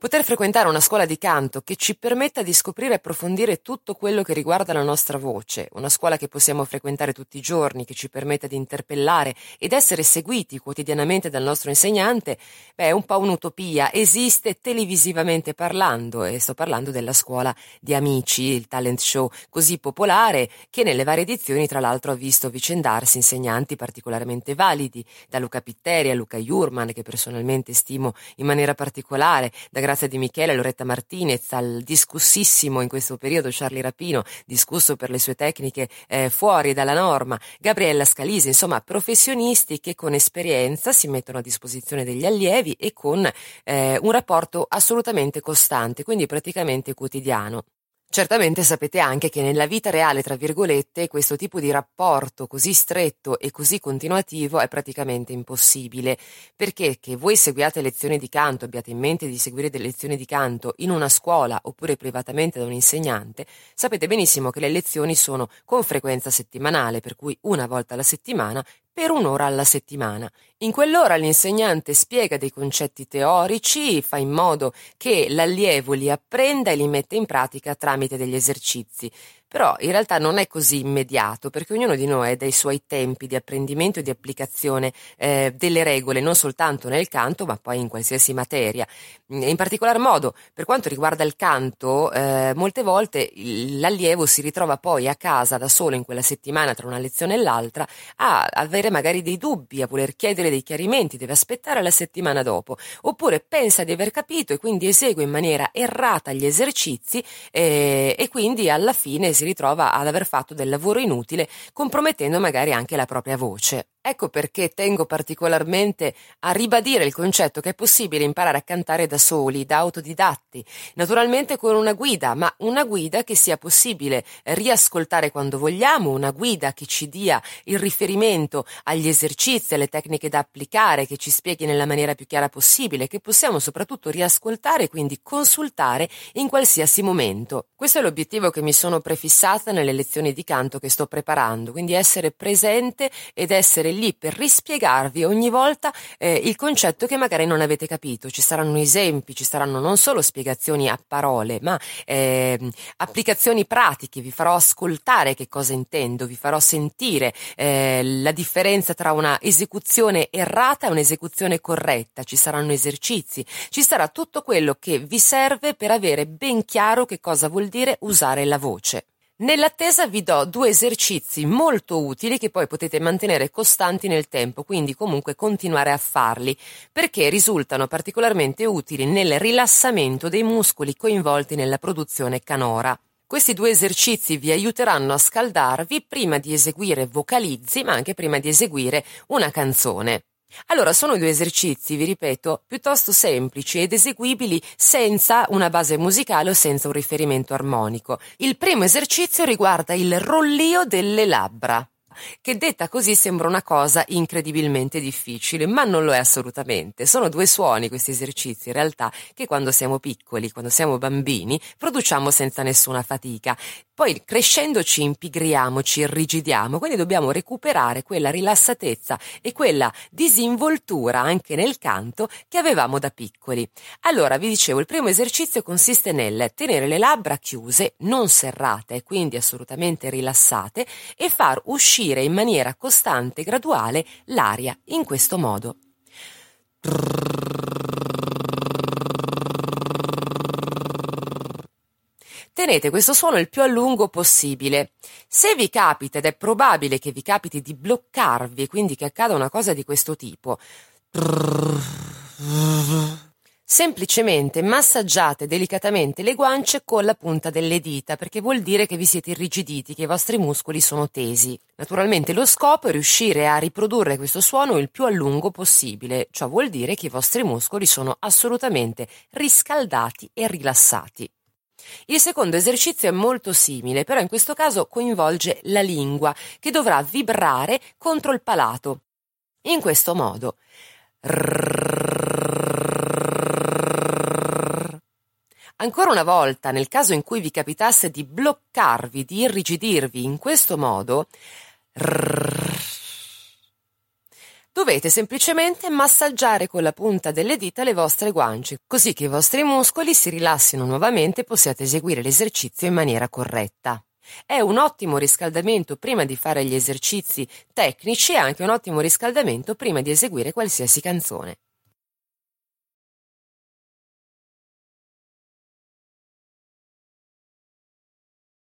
Poter frequentare una scuola di canto che ci permetta di scoprire e approfondire tutto quello che riguarda la nostra voce, una scuola che possiamo frequentare tutti i giorni, che ci permetta di interpellare ed essere seguiti quotidianamente dal nostro insegnante, beh, è un po' un'utopia, esiste televisivamente parlando e sto parlando della scuola di Amici, il talent show così popolare che nelle varie edizioni tra l'altro ha visto vicendarsi insegnanti particolarmente validi, da Luca Pitteri a Luca Jurman che personalmente stimo in maniera particolare, da Grazia Di Michele, Loretta Martinez, al discussissimo in questo periodo Charlie Rapino, discusso per le sue tecniche eh, fuori dalla norma, Gabriella Scalisi, insomma professionisti che con esperienza si mettono a disposizione degli allievi e con eh, un rapporto assolutamente costante, quindi praticamente quotidiano. Certamente sapete anche che nella vita reale, tra virgolette, questo tipo di rapporto così stretto e così continuativo è praticamente impossibile, perché che voi seguiate lezioni di canto, abbiate in mente di seguire delle lezioni di canto in una scuola oppure privatamente da un insegnante, sapete benissimo che le lezioni sono con frequenza settimanale, per cui una volta alla settimana per un'ora alla settimana. In quell'ora l'insegnante spiega dei concetti teorici, fa in modo che l'allievo li apprenda e li metta in pratica tramite degli esercizi. Però in realtà non è così immediato perché ognuno di noi ha dei suoi tempi di apprendimento e di applicazione eh, delle regole, non soltanto nel canto ma poi in qualsiasi materia. In particolar modo, per quanto riguarda il canto, eh, molte volte l'allievo si ritrova poi a casa da solo in quella settimana tra una lezione e l'altra a avere magari dei dubbi, a voler chiedere dei chiarimenti, deve aspettare la settimana dopo, oppure pensa di aver capito e quindi esegue in maniera errata gli esercizi eh, e quindi alla fine si ritrova ad aver fatto del lavoro inutile, compromettendo magari anche la propria voce. Ecco perché tengo particolarmente a ribadire il concetto che è possibile imparare a cantare da soli, da autodidatti, naturalmente con una guida, ma una guida che sia possibile riascoltare quando vogliamo, una guida che ci dia il riferimento agli esercizi, alle tecniche da applicare, che ci spieghi nella maniera più chiara possibile, che possiamo soprattutto riascoltare e quindi consultare in qualsiasi momento. Questo è l'obiettivo che mi sono prefissata nelle lezioni di canto che sto preparando, quindi essere presente ed essere lì per rispiegarvi ogni volta eh, il concetto che magari non avete capito. Ci saranno esempi, ci saranno non solo spiegazioni a parole, ma eh, applicazioni pratiche. Vi farò ascoltare che cosa intendo, vi farò sentire eh, la differenza tra una esecuzione errata e un'esecuzione corretta. Ci saranno esercizi, ci sarà tutto quello che vi serve per avere ben chiaro che cosa vuol dire usare la voce. Nell'attesa vi do due esercizi molto utili che poi potete mantenere costanti nel tempo, quindi comunque continuare a farli, perché risultano particolarmente utili nel rilassamento dei muscoli coinvolti nella produzione canora. Questi due esercizi vi aiuteranno a scaldarvi prima di eseguire vocalizzi, ma anche prima di eseguire una canzone. Allora, sono due esercizi, vi ripeto, piuttosto semplici ed eseguibili senza una base musicale o senza un riferimento armonico. Il primo esercizio riguarda il rollio delle labbra che detta così sembra una cosa incredibilmente difficile, ma non lo è assolutamente. Sono due suoni questi esercizi in realtà che quando siamo piccoli, quando siamo bambini, produciamo senza nessuna fatica. Poi crescendo ci impigriamo, ci irrigidiamo, quindi dobbiamo recuperare quella rilassatezza e quella disinvoltura anche nel canto che avevamo da piccoli. Allora, vi dicevo, il primo esercizio consiste nel tenere le labbra chiuse, non serrate, quindi assolutamente rilassate, e far uscire in maniera costante e graduale l'aria in questo modo. Tenete questo suono il più a lungo possibile. Se vi capita, ed è probabile che vi capiti di bloccarvi, quindi che accada una cosa di questo tipo, Semplicemente massaggiate delicatamente le guance con la punta delle dita perché vuol dire che vi siete irrigiditi, che i vostri muscoli sono tesi. Naturalmente lo scopo è riuscire a riprodurre questo suono il più a lungo possibile, ciò vuol dire che i vostri muscoli sono assolutamente riscaldati e rilassati. Il secondo esercizio è molto simile, però in questo caso coinvolge la lingua che dovrà vibrare contro il palato. In questo modo. Ancora una volta, nel caso in cui vi capitasse di bloccarvi, di irrigidirvi in questo modo, Dovete semplicemente massaggiare con la punta delle dita le vostre guance, così che i vostri muscoli si rilassino nuovamente e possiate eseguire l'esercizio in maniera corretta. È un ottimo riscaldamento prima di fare gli esercizi tecnici e anche un ottimo riscaldamento prima di eseguire qualsiasi canzone.